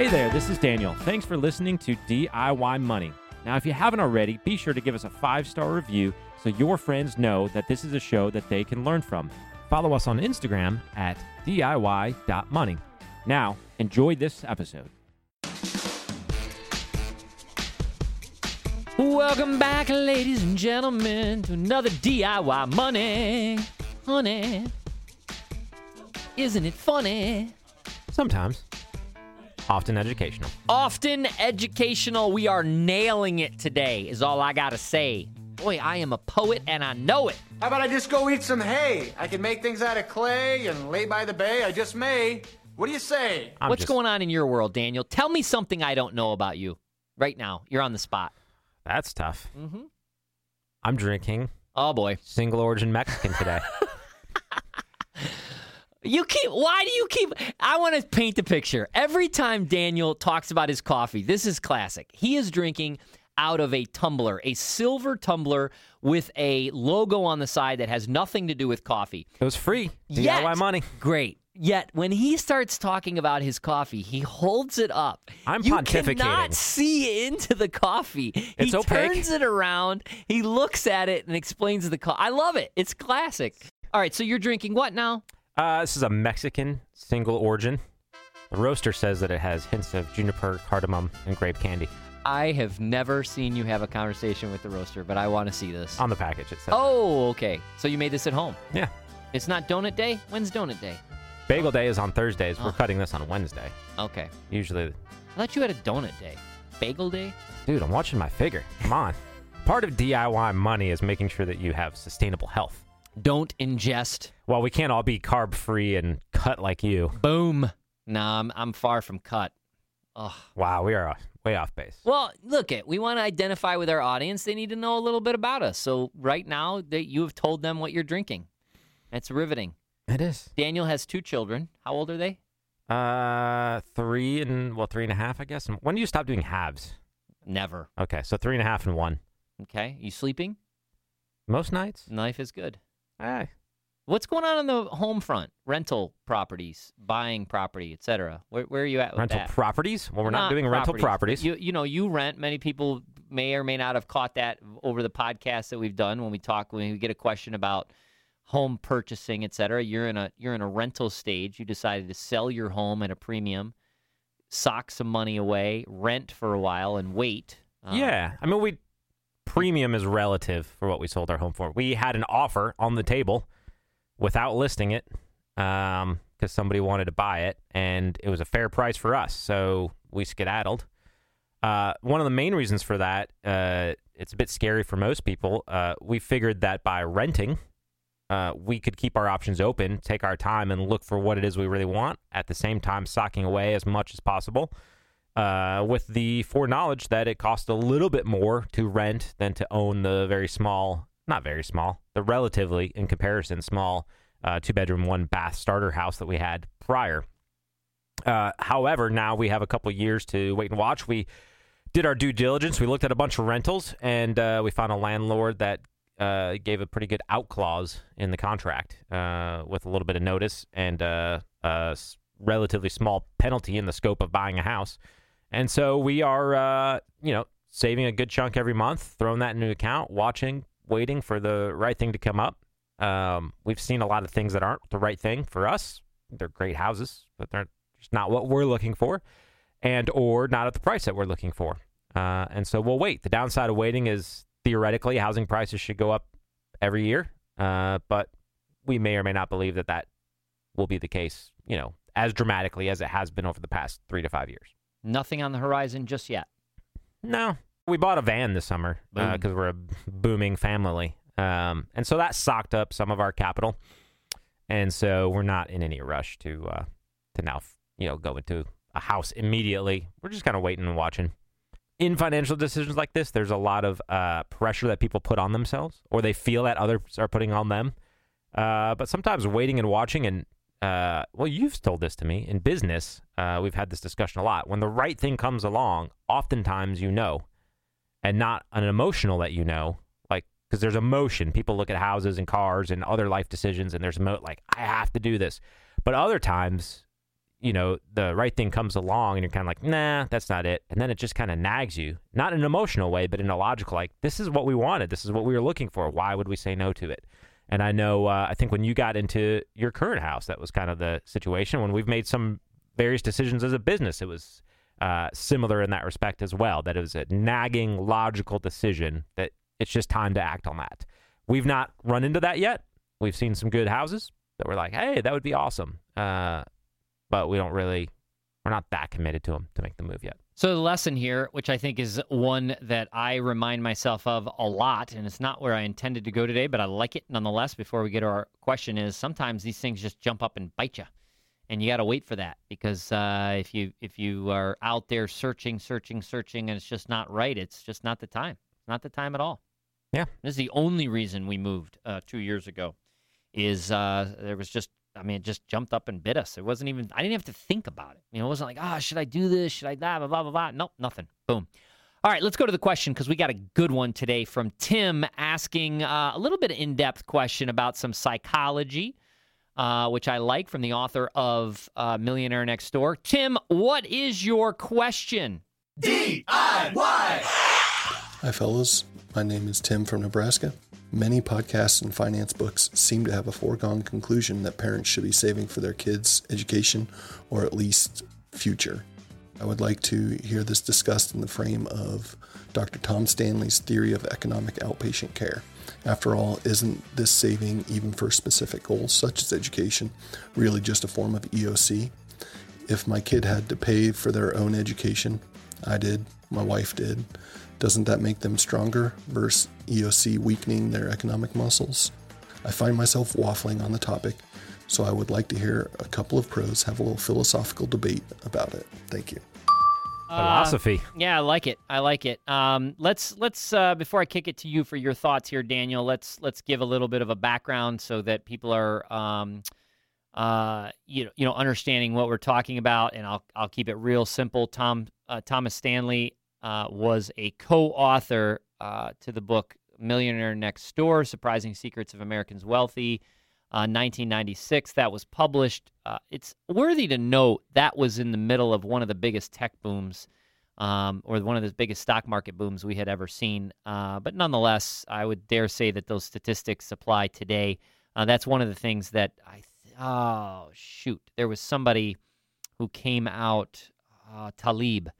Hey there, this is Daniel. Thanks for listening to DIY Money. Now, if you haven't already, be sure to give us a five star review so your friends know that this is a show that they can learn from. Follow us on Instagram at DIY.money. Now, enjoy this episode. Welcome back, ladies and gentlemen, to another DIY Money. Honey, isn't it funny? Sometimes, often educational. Often educational. We are nailing it today, is all I gotta say. Boy, I am a poet and I know it. How about I just go eat some hay? I can make things out of clay and lay by the bay. I just may. What do you say? I'm What's just- going on in your world, Daniel? Tell me something I don't know about you right now. You're on the spot. That's tough. Mm-hmm. I'm drinking Oh, boy. single origin Mexican today. You keep. Why do you keep? I want to paint the picture. Every time Daniel talks about his coffee, this is classic. He is drinking out of a tumbler, a silver tumbler with a logo on the side that has nothing to do with coffee. it was free. DIY money. Great. Yet when he starts talking about his coffee, he holds it up. I'm you pontificating. cannot see into the coffee. It's he opaque. turns it around. He looks at it and explains the coffee. I love it. It's classic. All right, so you're drinking what now? Uh, this is a Mexican single origin. The roaster says that it has hints of juniper, cardamom, and grape candy. I have never seen you have a conversation with the roaster, but I want to see this. On the package, it says. oh, okay. So you made this at home. Yeah. It's not donut day? When's donut day? Bagel day is on Thursdays. Oh. We're cutting this on Wednesday. Okay. Usually, I thought you had a donut day. Bagel day? dude, I'm watching my figure. Come on. Part of DIY money is making sure that you have sustainable health. Don't ingest. Well, we can't all be carb free and cut like you. Boom. Nah, I'm, I'm far from cut. Ugh. Wow, we are way off base. Well, look it. We want to identify with our audience. They need to know a little bit about us. So right now, that you have told them what you're drinking. That's riveting. It is. Daniel has two children. How old are they? Uh, three and well, three and a half, I guess. And When do you stop doing halves? Never. Okay, so three and a half and one. Okay. You sleeping? Most nights. Life is good. What's going on on the home front? Rental properties, buying property, etc. Where, where are you at with rental that? properties. Well, we're not, doing rental properties. You you know you rent. Many people may or may not have caught that over the podcast that we've done when we talk when we get a question about home purchasing, etc. You're in a you're in a rental stage. You decided to sell your home at a premium, sock some money away, rent for a while, and wait. Uh, Yeah, I mean, we premium is relative for what we sold our home for. We had an offer on the table without listing it because somebody wanted to buy it, and it was a fair price for us, so we skedaddled. Uh, one of the main reasons for that, uh, it's a bit scary for most people. Uh, we figured that by renting, uh, we could keep our options open, take our time, and look for what it is we really want. At the same time, socking away as much as possible uh, with the foreknowledge that it costs a little bit more to rent than to own the very small, not very small, the relatively, in comparison, small uh, two bedroom, one bath starter house that we had prior. Uh, however, now we have a couple years to wait and watch. We did our due diligence. We looked at a bunch of rentals, and uh, we found a landlord that uh, gave a pretty good out clause in the contract uh, with a little bit of notice and uh, a relatively small penalty in the scope of buying a house. And so we are, uh, you know, saving a good chunk every month, throwing that into account, watching, waiting for the right thing to come up. Um, we've seen a lot of things that aren't the right thing for us. They're great houses, but they're just not what we're looking for, and or not at the price that we're looking for. Uh, and so we'll wait. The downside of waiting is theoretically housing prices should go up every year, uh, but we may or may not believe that that will be the case. You know, as dramatically as it has been over the past three to five years. Nothing on the horizon just yet. No, we bought a van this summer because we're a booming family, um, and so that socked up some of our capital, and so we're not in any rush to uh, to now you know go into a house immediately. We're just kind of waiting and watching. In financial decisions like this, there's a lot of uh, pressure that people put on themselves, or they feel that others are putting on them. Uh, but sometimes waiting and watching, and uh, well, you've told this to me in business. Uh, we've had this discussion a lot. When the right thing comes along, oftentimes you know, and not an emotional that you know, like because there's emotion. People look at houses and cars and other life decisions, and there's emo- like I have to do this. But other times, you know, the right thing comes along and you're kind of like, nah, that's not it. And then it just kind of nags you, not in an emotional way, but in a logical, like, this is what we wanted. This is what we were looking for. Why would we say no to it? And I know, uh, I think when you got into your current house, that was kind of the situation. When we've made some various decisions as a business, it was uh, similar in that respect as well. That it was a nagging, logical decision that it's just time to act on that. We've not run into that yet. We've seen some good houses that we're like, hey, that would be awesome. Uh, but we don't really, we're not that committed to them to make the move yet. So the lesson here, which I think is one that I remind myself of a lot, and it's not where I intended to go today, but I like it nonetheless. Before we get to our question, is sometimes these things just jump up and bite you, and you got to wait for that because uh, if you if you are out there searching, searching, searching, and it's just not right, it's just not the time. It's not the time at all. Yeah, this is the only reason we moved uh, two years ago. Is uh, there was just I mean, it just jumped up and bit us. It wasn't even, I didn't have to think about it. You know, it wasn't like, ah, oh, should I do this? Should I blah, blah, blah, blah, blah. Nope, nothing. Boom. All right, let's go to the question because we got a good one today from Tim asking uh, a little bit of in depth question about some psychology, uh, which I like from the author of uh, Millionaire Next Door. Tim, what is your question? D I Y. Hi, fellas. My name is Tim from Nebraska. Many podcasts and finance books seem to have a foregone conclusion that parents should be saving for their kids' education or at least future. I would like to hear this discussed in the frame of Dr. Tom Stanley's theory of economic outpatient care. After all, isn't this saving, even for specific goals such as education, really just a form of EOC? If my kid had to pay for their own education, I did, my wife did, doesn't that make them stronger versus EOC weakening their economic muscles? I find myself waffling on the topic, so I would like to hear a couple of pros have a little philosophical debate about it. Thank you. Philosophy. Uh, yeah, I like it. I like it. Um, let's let's uh, before I kick it to you for your thoughts here, Daniel. Let's let's give a little bit of a background so that people are um, uh, you know you know understanding what we're talking about, and I'll I'll keep it real simple. Tom uh, Thomas Stanley uh, was a co-author uh, to the book Millionaire Next Door: Surprising Secrets of Americans Wealthy. 1996 uh, that was published. Uh, it's worthy to note that was in the middle of one of the biggest tech booms, um, or one of the biggest stock market booms we had ever seen. Uh, but nonetheless, I would dare say that those statistics apply today. that's one of the things that I. Th- oh shoot! There was somebody who came out, Taleb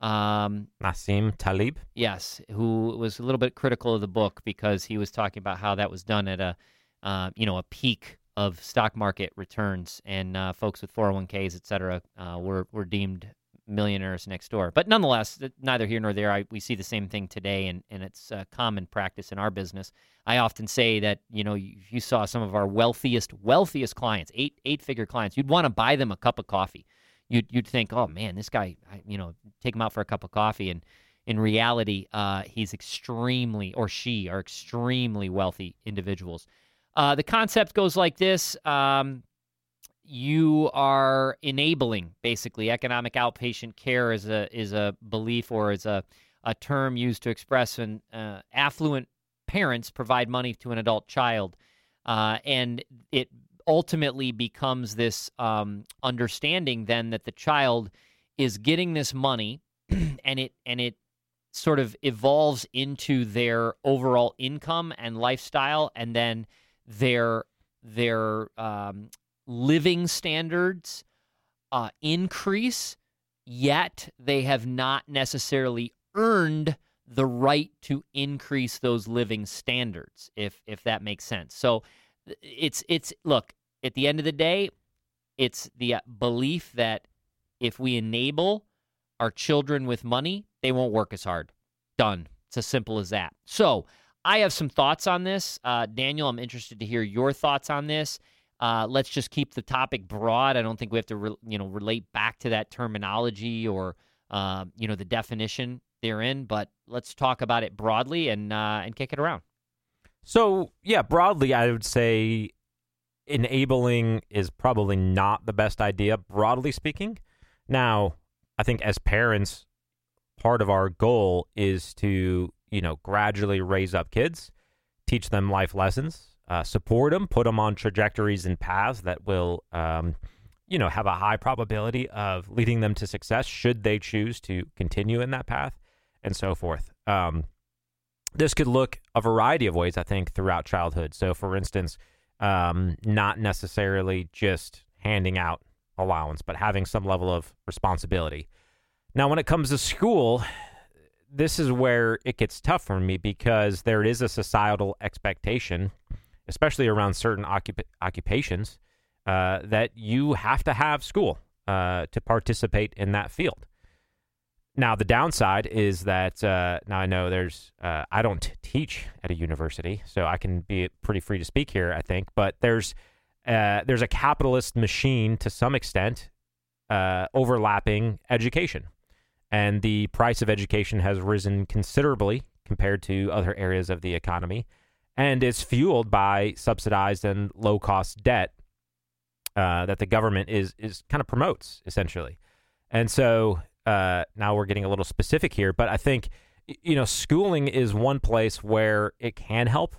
um, Nassim Taleb. Yes, who was a little bit critical of the book because he was talking about how that was done at a, uh, you know, a peak of stock market returns, and uh, folks with 401ks, et cetera, uh, were were deemed millionaires next door. But nonetheless, neither here nor there. I, we see the same thing today, and and it's common practice in our business. I often say that you know you, you saw some of our wealthiest wealthiest clients, eight eight figure clients, you'd want to buy them a cup of coffee you'd you'd think, oh man, this guy, you know, take him out for a cup of coffee, and in reality, uh, he's extremely or she are extremely wealthy individuals. Uh, the concept goes like this. Um, you are enabling basically economic outpatient care is a is a belief or is a, a term used to express an uh, affluent parents provide money to an adult child uh, and it ultimately becomes this um, understanding then that the child is getting this money and it and it sort of evolves into their overall income and lifestyle and then their their um, living standards uh, increase yet they have not necessarily earned the right to increase those living standards if if that makes sense. So it's it's look at the end of the day, it's the uh, belief that if we enable our children with money, they won't work as hard. Done. It's as simple as that. So, I have some thoughts on this. Uh, Daniel, I'm interested to hear your thoughts on this. Uh, let's just keep the topic broad. I don't think we have to, re- you know, relate back to that terminology or, uh, you know, the definition therein. But let's talk about it broadly and uh, and kick it around. So yeah, broadly, I would say enabling is probably not the best idea, broadly speaking. Now, I think as parents, part of our goal is to, you know, gradually raise up kids, teach them life lessons, uh, support them, put them on trajectories and paths that will, um, you know, have a high probability of leading them to success should they choose to continue in that path and so forth. Um, this could look a variety of ways, I think, throughout childhood. So, for instance, um, not necessarily just handing out allowance, but having some level of responsibility. Now, when it comes to school, this is where it gets tough for me because there is a societal expectation, especially around certain occup- occupations, uh, that you have to have school uh, to participate in that field. Now, the downside is that uh, now I know there's, uh, I don't teach at a university, so I can be pretty free to speak here, I think, but there's, uh, there's a capitalist machine to some extent uh, overlapping education. And the price of education has risen considerably compared to other areas of the economy. And it's fueled by subsidized and low cost debt uh, that the government is, is kind of promotes, essentially. And so uh, now we're getting a little specific here, but I think you know schooling is one place where it can help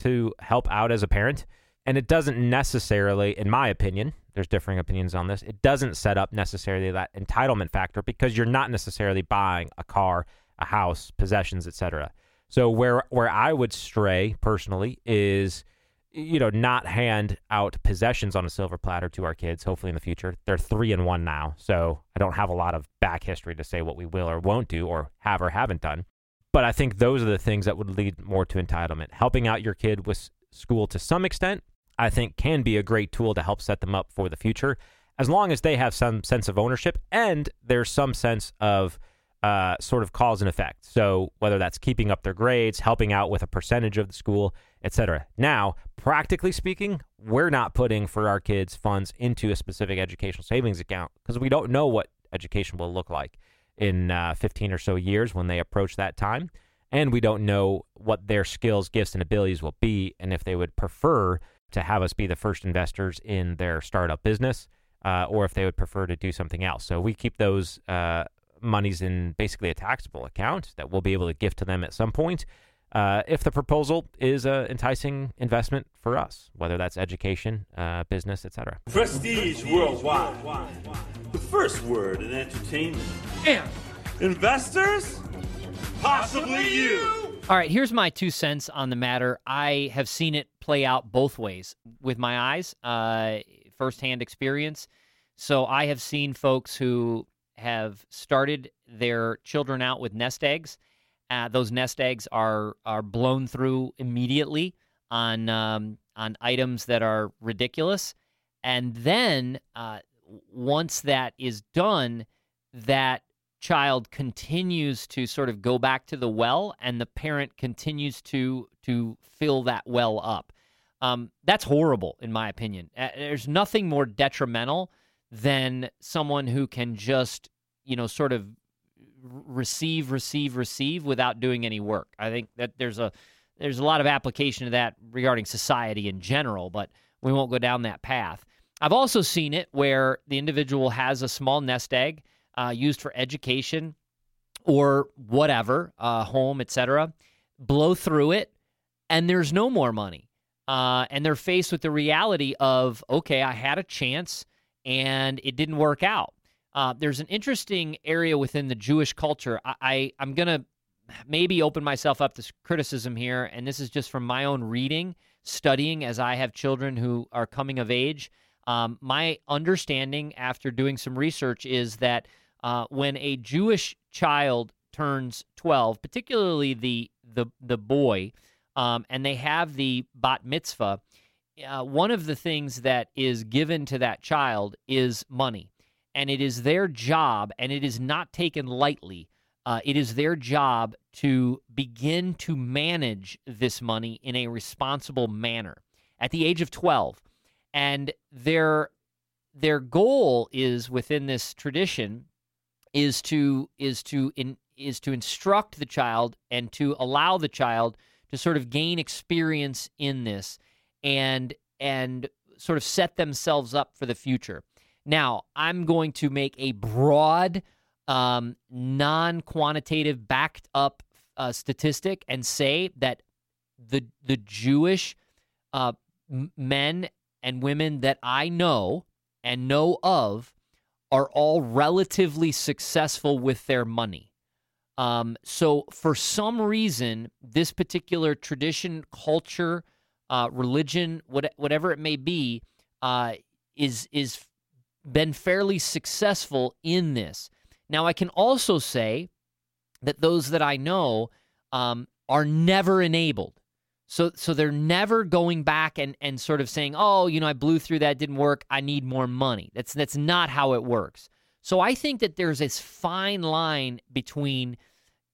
to help out as a parent, and it doesn't necessarily, in my opinion, there's differing opinions on this. It doesn't set up necessarily that entitlement factor because you're not necessarily buying a car, a house, possessions, etc. So where where I would stray personally is you know, not hand out possessions on a silver platter to our kids, hopefully in the future. They're three and one now, so I don't have a lot of back history to say what we will or won't do or have or haven't done. But I think those are the things that would lead more to entitlement. Helping out your kid with school to some extent, I think, can be a great tool to help set them up for the future, as long as they have some sense of ownership and there's some sense of uh, sort of cause and effect. So whether that's keeping up their grades, helping out with a percentage of the school, etc. Now, practically speaking, we're not putting for our kids funds into a specific educational savings account because we don't know what education will look like in uh, 15 or so years when they approach that time. And we don't know what their skills, gifts, and abilities will be, and if they would prefer to have us be the first investors in their startup business, uh, or if they would prefer to do something else. So we keep those uh, monies in basically a taxable account that we'll be able to gift to them at some point uh, if the proposal is an enticing investment for us, whether that's education, uh, business, etc. Prestige worldwide. The first word in entertainment. And investors? Possibly you. All right, here's my two cents on the matter. I have seen it play out both ways with my eyes, uh, firsthand experience. So I have seen folks who have started their children out with nest eggs uh, those nest eggs are are blown through immediately on um, on items that are ridiculous, and then uh, once that is done, that child continues to sort of go back to the well, and the parent continues to to fill that well up. Um, that's horrible, in my opinion. Uh, there's nothing more detrimental than someone who can just you know sort of receive, receive, receive without doing any work. I think that there's a there's a lot of application to that regarding society in general, but we won't go down that path. I've also seen it where the individual has a small nest egg uh, used for education or whatever, uh, home, etc. Blow through it, and there's no more money. Uh, and they're faced with the reality of, okay, I had a chance and it didn't work out. Uh, there's an interesting area within the Jewish culture. I, I I'm gonna maybe open myself up to criticism here, and this is just from my own reading, studying as I have children who are coming of age. Um, my understanding after doing some research is that uh, when a Jewish child turns 12, particularly the the the boy, um, and they have the bat mitzvah, uh, one of the things that is given to that child is money and it is their job, and it is not taken lightly. Uh, it is their job to begin to manage this money in a responsible manner at the age of 12. And their their goal is within this tradition is to is to in, is to instruct the child and to allow the child to sort of gain experience in this and and sort of set themselves up for the future. Now, I'm going to make a broad, um, non quantitative, backed up uh, statistic and say that the, the Jewish uh, men and women that I know and know of are all relatively successful with their money. Um, so, for some reason, this particular tradition, culture, uh, religion, what, whatever it may be, uh, is is been fairly successful in this. Now, I can also say that those that I know um, are never enabled. So, so they're never going back and, and sort of saying, "Oh, you know, I blew through that, didn't work. I need more money." That's that's not how it works. So, I think that there's this fine line between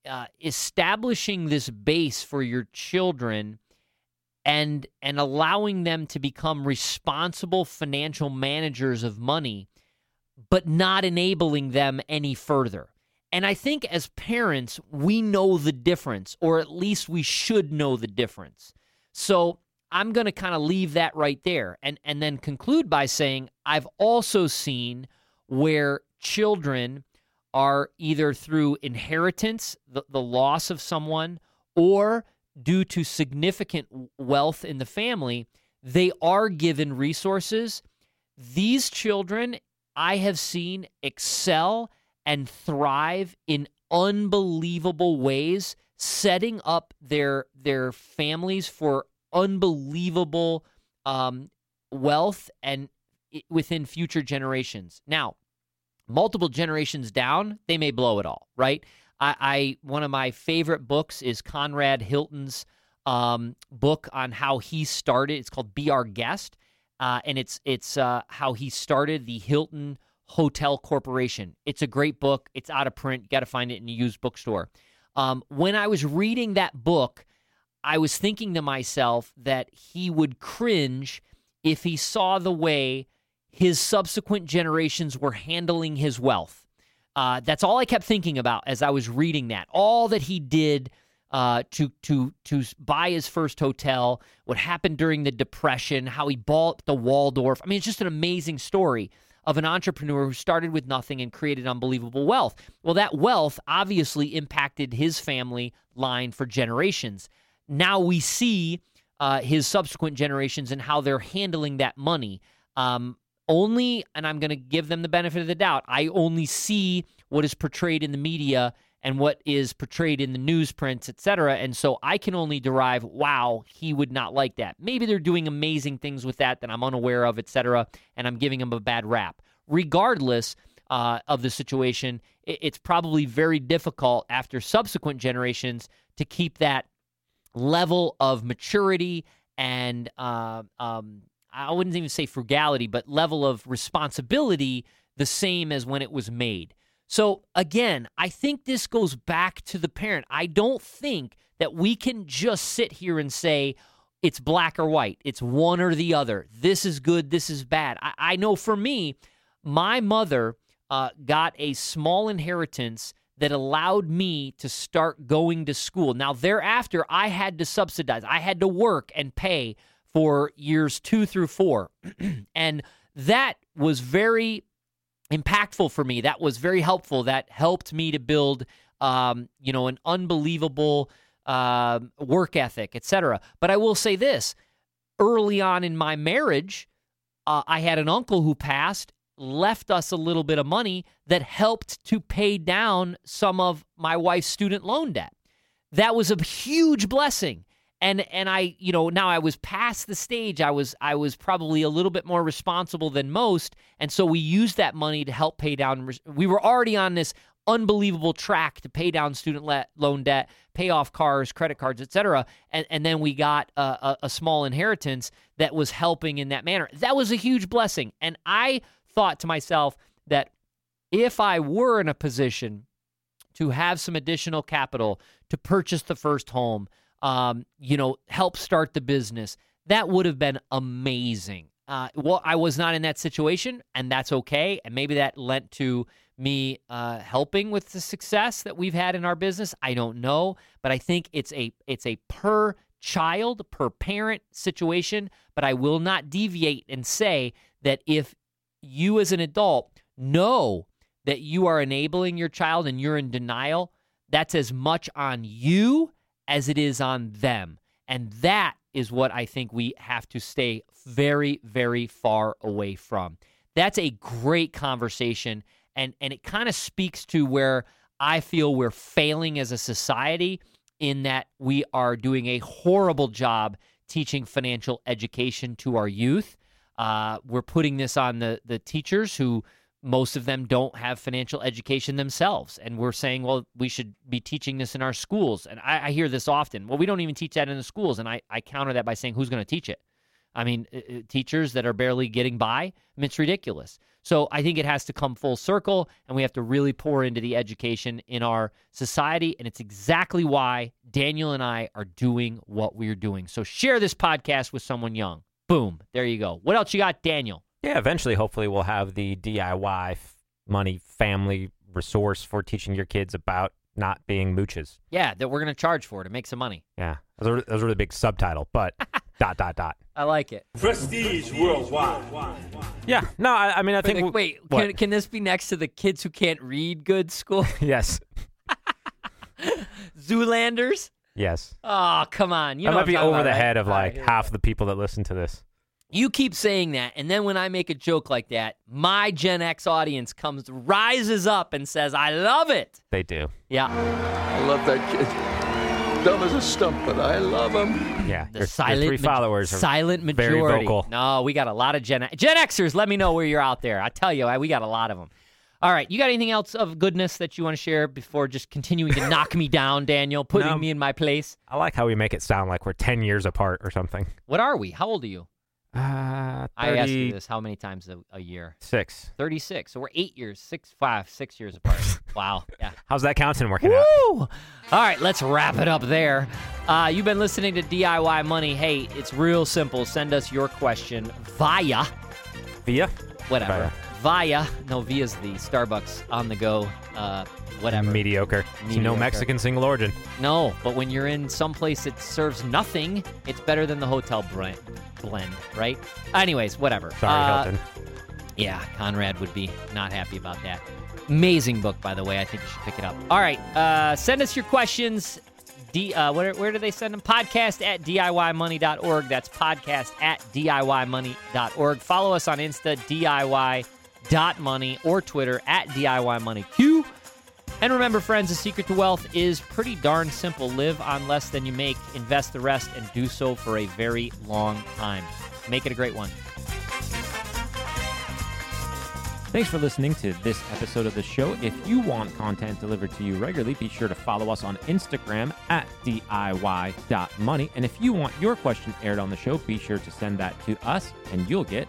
uh, establishing this base for your children and and allowing them to become responsible financial managers of money, but not enabling them any further. And I think as parents, we know the difference, or at least we should know the difference. So I'm going to kind of leave that right there and, and then conclude by saying I've also seen where children are either through inheritance, the, the loss of someone, or due to significant wealth in the family, they are given resources. These children I have seen excel and thrive in unbelievable ways, setting up their their families for unbelievable um, wealth and within future generations. Now, multiple generations down, they may blow it all, right? I, I one of my favorite books is Conrad Hilton's um, book on how he started. It's called "Be Our Guest," uh, and it's it's uh, how he started the Hilton Hotel Corporation. It's a great book. It's out of print. Got to find it in a used bookstore. Um, when I was reading that book, I was thinking to myself that he would cringe if he saw the way his subsequent generations were handling his wealth. Uh, that's all I kept thinking about as I was reading that. All that he did uh, to to to buy his first hotel, what happened during the Depression, how he bought the Waldorf. I mean, it's just an amazing story of an entrepreneur who started with nothing and created unbelievable wealth. Well, that wealth obviously impacted his family line for generations. Now we see uh, his subsequent generations and how they're handling that money. Um, only, and I'm going to give them the benefit of the doubt, I only see what is portrayed in the media and what is portrayed in the newsprints, et cetera. And so I can only derive, wow, he would not like that. Maybe they're doing amazing things with that that I'm unaware of, et cetera, and I'm giving them a bad rap. Regardless uh, of the situation, it's probably very difficult after subsequent generations to keep that level of maturity and uh, um, I wouldn't even say frugality, but level of responsibility the same as when it was made. So again, I think this goes back to the parent. I don't think that we can just sit here and say it's black or white, it's one or the other. This is good, this is bad. I, I know for me, my mother uh, got a small inheritance that allowed me to start going to school. Now, thereafter, I had to subsidize, I had to work and pay for years two through four. and that was very impactful for me. That was very helpful. That helped me to build, um, you know, an unbelievable uh, work ethic, etc. But I will say this: early on in my marriage, uh, I had an uncle who passed, left us a little bit of money that helped to pay down some of my wife's student loan debt. That was a huge blessing and and I you know now I was past the stage I was I was probably a little bit more responsible than most and so we used that money to help pay down we were already on this unbelievable track to pay down student le- loan debt pay off cars credit cards etc and and then we got a, a, a small inheritance that was helping in that manner. That was a huge blessing and I thought to myself that if I were in a position to have some additional capital to purchase the first home um, you know, help start the business. That would have been amazing. Uh, well, I was not in that situation, and that's okay. And maybe that lent to me uh, helping with the success that we've had in our business. I don't know, but I think it's a it's a per child, per parent situation. But I will not deviate and say that if you as an adult know that you are enabling your child and you're in denial, that's as much on you as it is on them. And that is what I think we have to stay very, very far away from. That's a great conversation. And, and it kind of speaks to where I feel we're failing as a society in that we are doing a horrible job teaching financial education to our youth. Uh, we're putting this on the the teachers who most of them don't have financial education themselves, and we're saying, well, we should be teaching this in our schools. And I, I hear this often. Well, we don't even teach that in the schools, and I, I counter that by saying, who's going to teach it? I mean, uh, uh, teachers that are barely getting by. I mean, it's ridiculous. So I think it has to come full circle, and we have to really pour into the education in our society. And it's exactly why Daniel and I are doing what we're doing. So share this podcast with someone young. Boom. There you go. What else you got, Daniel? Yeah, eventually, hopefully, we'll have the DIY f- money family resource for teaching your kids about not being mooches. Yeah, that we're going to charge for to make some money. Yeah, that was a, that was a really big subtitle, but dot dot dot. I like it. Prestige worldwide. Yeah, no, I, I mean, I think Wait, wait what? can, can this be next to the kids who can't read good school? yes, Zoolanders? yes. Oh, come on. You that know might be I'm over about, the right? head of like here we half go. the people that listen to this. You keep saying that, and then when I make a joke like that, my Gen X audience comes rises up and says, "I love it." They do. Yeah, I love that kid. Dumb as a stump, but I love him. Yeah, the your, your silent three ma- followers are silent very vocal. No, we got a lot of Gen Gen Xers. Let me know where you're out there. I tell you, I, we got a lot of them. All right, you got anything else of goodness that you want to share before just continuing to knock me down, Daniel, putting No. me in my place? I like how we make it sound like we're ten years apart or something. What are we? How old are you? Uh, I ask you this how many times a, a year? Six. 36. So we're eight years, six, five, six years apart. wow. Yeah. How's that counting working out? All right, let's wrap it up there. Uh, you've been listening to DIY Money. Hey, it's real simple. Send us your question via Via? whatever. Via. Via, no, via's the Starbucks on the go. Uh, whatever. Mediocre. See, no Mexican single origin. No, but when you're in some place that serves nothing, it's better than the hotel blend, blend right? Anyways, whatever. Sorry, Uh, Hilton. Yeah, Conrad would be not happy about that. Amazing book, by the way. I think you should pick it up. All right, uh, send us your questions. D, uh, where, where do they send them? Podcast at DIYmoney.org. That's podcast at DIYmoney.org. Follow us on Insta, DIY.money, or Twitter at DIYmoneyQ. And remember, friends, the secret to wealth is pretty darn simple. Live on less than you make, invest the rest, and do so for a very long time. Make it a great one. Thanks for listening to this episode of the show. If you want content delivered to you regularly, be sure to follow us on Instagram at DIY.money. And if you want your question aired on the show, be sure to send that to us, and you'll get